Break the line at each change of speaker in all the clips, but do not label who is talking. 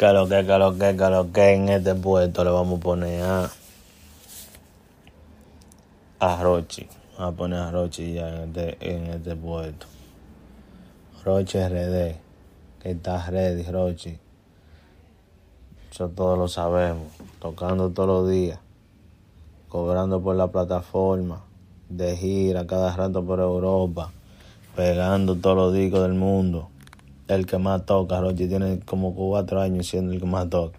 Que lo que, en este puesto le vamos a poner a. a Rochi. Vamos a poner a Rochi ya en este, en este puesto. Rochi RD. Que está ready, Rochi. Eso todos lo sabemos. Tocando todos los días. Cobrando por la plataforma. De gira cada rato por Europa. Pegando todos los discos del mundo el que más toca. Roger tiene como cuatro años siendo el que más toca.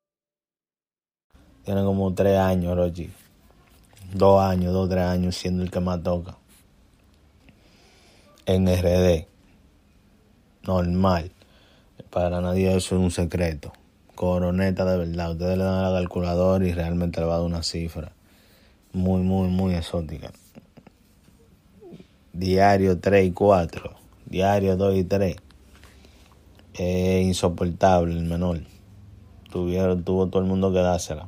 Tiene como tres años, Rochi. Dos años, dos, tres años siendo el que más toca. En RD. Normal. Para nadie eso es un secreto. Coroneta de verdad. Ustedes le dan a la calculadora y realmente le va a dar una cifra. Muy, muy, muy exótica. Diario 3 y 4. Diario 2 y 3. Es insoportable el menor. Tuvieron, tuvo todo el mundo que dársela.